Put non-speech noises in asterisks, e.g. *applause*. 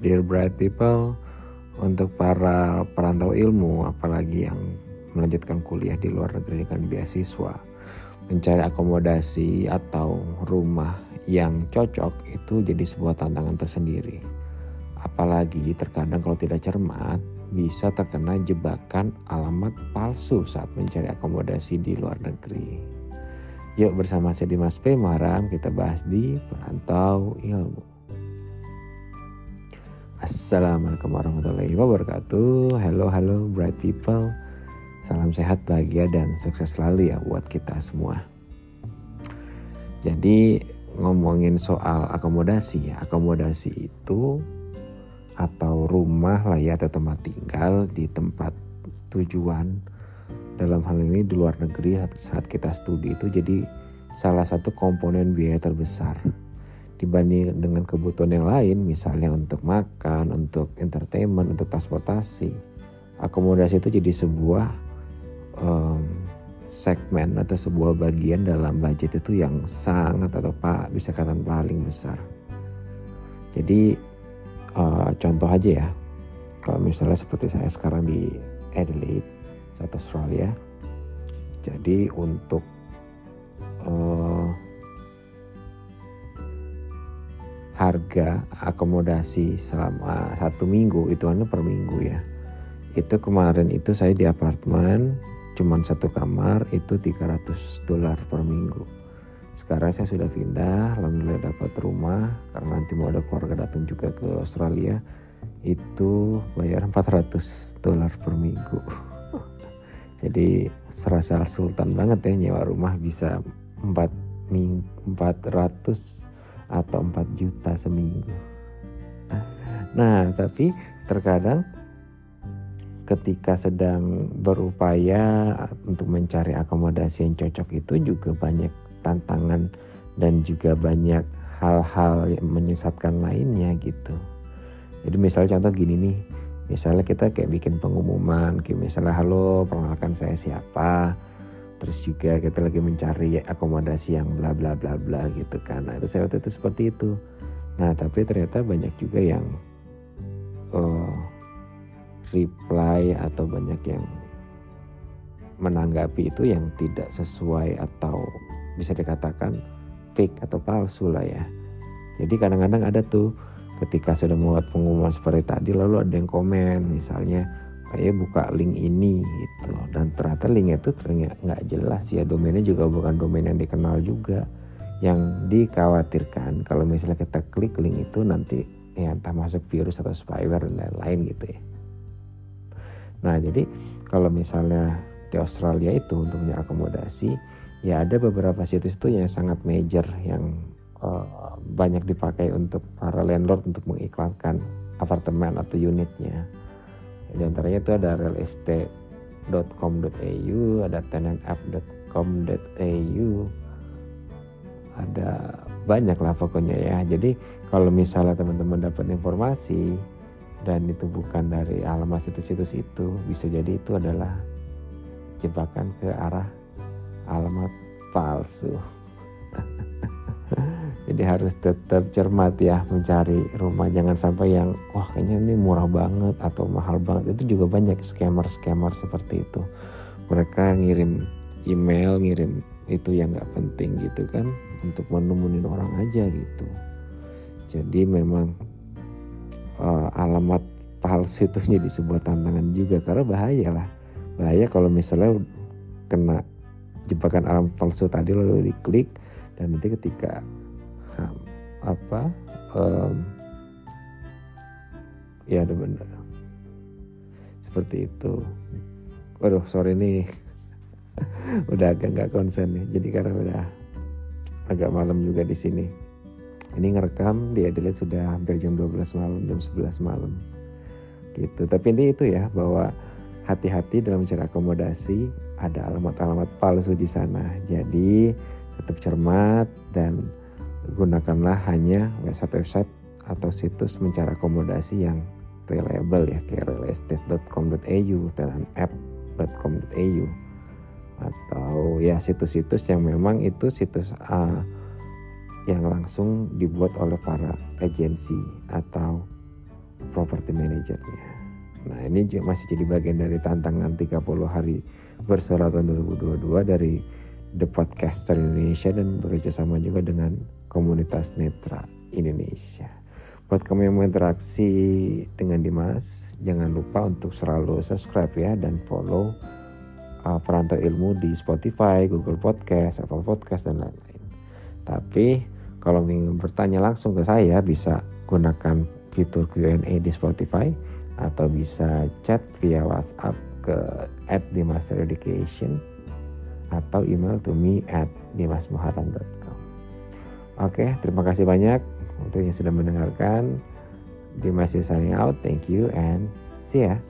dear bright people, untuk para perantau ilmu, apalagi yang melanjutkan kuliah di luar negeri dengan beasiswa, mencari akomodasi atau rumah yang cocok itu jadi sebuah tantangan tersendiri. Apalagi terkadang kalau tidak cermat bisa terkena jebakan alamat palsu saat mencari akomodasi di luar negeri. Yuk bersama saya Dimas P. Maram kita bahas di Perantau Ilmu. Assalamualaikum warahmatullahi wabarakatuh. Hello, hello, bright people. Salam sehat, bahagia, dan sukses selalu ya buat kita semua. Jadi ngomongin soal akomodasi ya, akomodasi itu atau rumah lah ya atau tempat tinggal di tempat tujuan dalam hal ini di luar negeri saat kita studi itu jadi salah satu komponen biaya terbesar dibanding dengan kebutuhan yang lain misalnya untuk makan, untuk entertainment, untuk transportasi. Akomodasi itu jadi sebuah um, segmen atau sebuah bagian dalam budget itu yang sangat atau pak bisa katakan paling besar. Jadi uh, contoh aja ya, kalau misalnya seperti saya sekarang di Adelaide, South Australia. Jadi untuk harga akomodasi selama satu minggu itu anda per minggu ya. Itu kemarin itu saya di apartemen cuman satu kamar itu 300 dolar per minggu. Sekarang saya sudah pindah alhamdulillah dapat rumah karena nanti mau ada keluarga datang juga ke Australia itu bayar 400 dolar per minggu. *laughs* Jadi serasa sultan banget ya nyewa rumah bisa 4 400 atau 4 juta seminggu. Nah, tapi terkadang ketika sedang berupaya untuk mencari akomodasi yang cocok itu juga banyak tantangan dan juga banyak hal-hal yang menyesatkan lainnya gitu. Jadi misalnya contoh gini nih, misalnya kita kayak bikin pengumuman, kayak misalnya halo perkenalkan saya siapa, terus juga kita lagi mencari akomodasi yang bla bla bla bla gitu kan. Nah itu saya waktu itu seperti itu. Nah tapi ternyata banyak juga yang uh, reply atau banyak yang menanggapi itu yang tidak sesuai atau bisa dikatakan fake atau palsu lah ya. Jadi kadang-kadang ada tuh ketika sudah membuat pengumuman seperti tadi lalu ada yang komen misalnya kayak buka link ini gitu. Dan ternyata linknya itu ternyata nggak jelas ya. Domainnya juga bukan domain yang dikenal juga. Yang dikhawatirkan kalau misalnya kita klik link itu nanti ya entah masuk virus atau spyware dan lain-lain gitu ya. Nah jadi kalau misalnya di Australia itu untuk akomodasi ya ada beberapa situs itu yang sangat major yang uh, banyak dipakai untuk para landlord untuk mengiklankan apartemen atau unitnya di antaranya itu ada realestate.com.au, ada tenantapp.com.au, ada banyak lah pokoknya ya. Jadi kalau misalnya teman-teman dapat informasi dan itu bukan dari alamat situs-situs itu, bisa jadi itu adalah jebakan ke arah alamat palsu. Jadi harus tetap cermat ya mencari rumah. Jangan sampai yang wah kayaknya ini murah banget atau mahal banget. Itu juga banyak scammer-scammer seperti itu. Mereka ngirim email, ngirim itu yang nggak penting gitu kan untuk menemuin orang aja gitu. Jadi memang uh, alamat palsu itu *laughs* jadi sebuah tantangan juga karena bahaya lah. Bahaya kalau misalnya kena jebakan alamat palsu tadi lalu diklik dan nanti ketika apa um, ya ada benar seperti itu. Waduh sorry nih. *laughs* Udah agak nggak konsen nih. Jadi karena udah agak malam juga di sini. Ini ngerekam di Adelaide sudah hampir jam 12 malam jam 11 malam. Gitu. Tapi ini itu ya bahwa hati-hati dalam mencari akomodasi ada alamat-alamat palsu di sana. Jadi tetap cermat dan gunakanlah hanya website-website atau situs mencari akomodasi yang reliable ya kayak realestate.com.au, tenanapp.com.au atau ya situs-situs yang memang itu situs uh, yang langsung dibuat oleh para agensi atau property manajernya. Nah ini masih jadi bagian dari tantangan 30 hari bersuara tahun 2022 dari The Podcaster Indonesia dan bekerja sama juga dengan komunitas Netra Indonesia. Buat kamu yang mau interaksi dengan Dimas, jangan lupa untuk selalu subscribe ya dan follow uh, Perantau Ilmu di Spotify, Google Podcast, Apple Podcast dan lain-lain. Tapi kalau ingin bertanya langsung ke saya bisa gunakan fitur Q&A di Spotify atau bisa chat via WhatsApp ke at Dimaster Education atau email to me at dimasmuharam.com Oke, terima kasih banyak untuk yang sudah mendengarkan. Dimas is signing out. Thank you and see ya.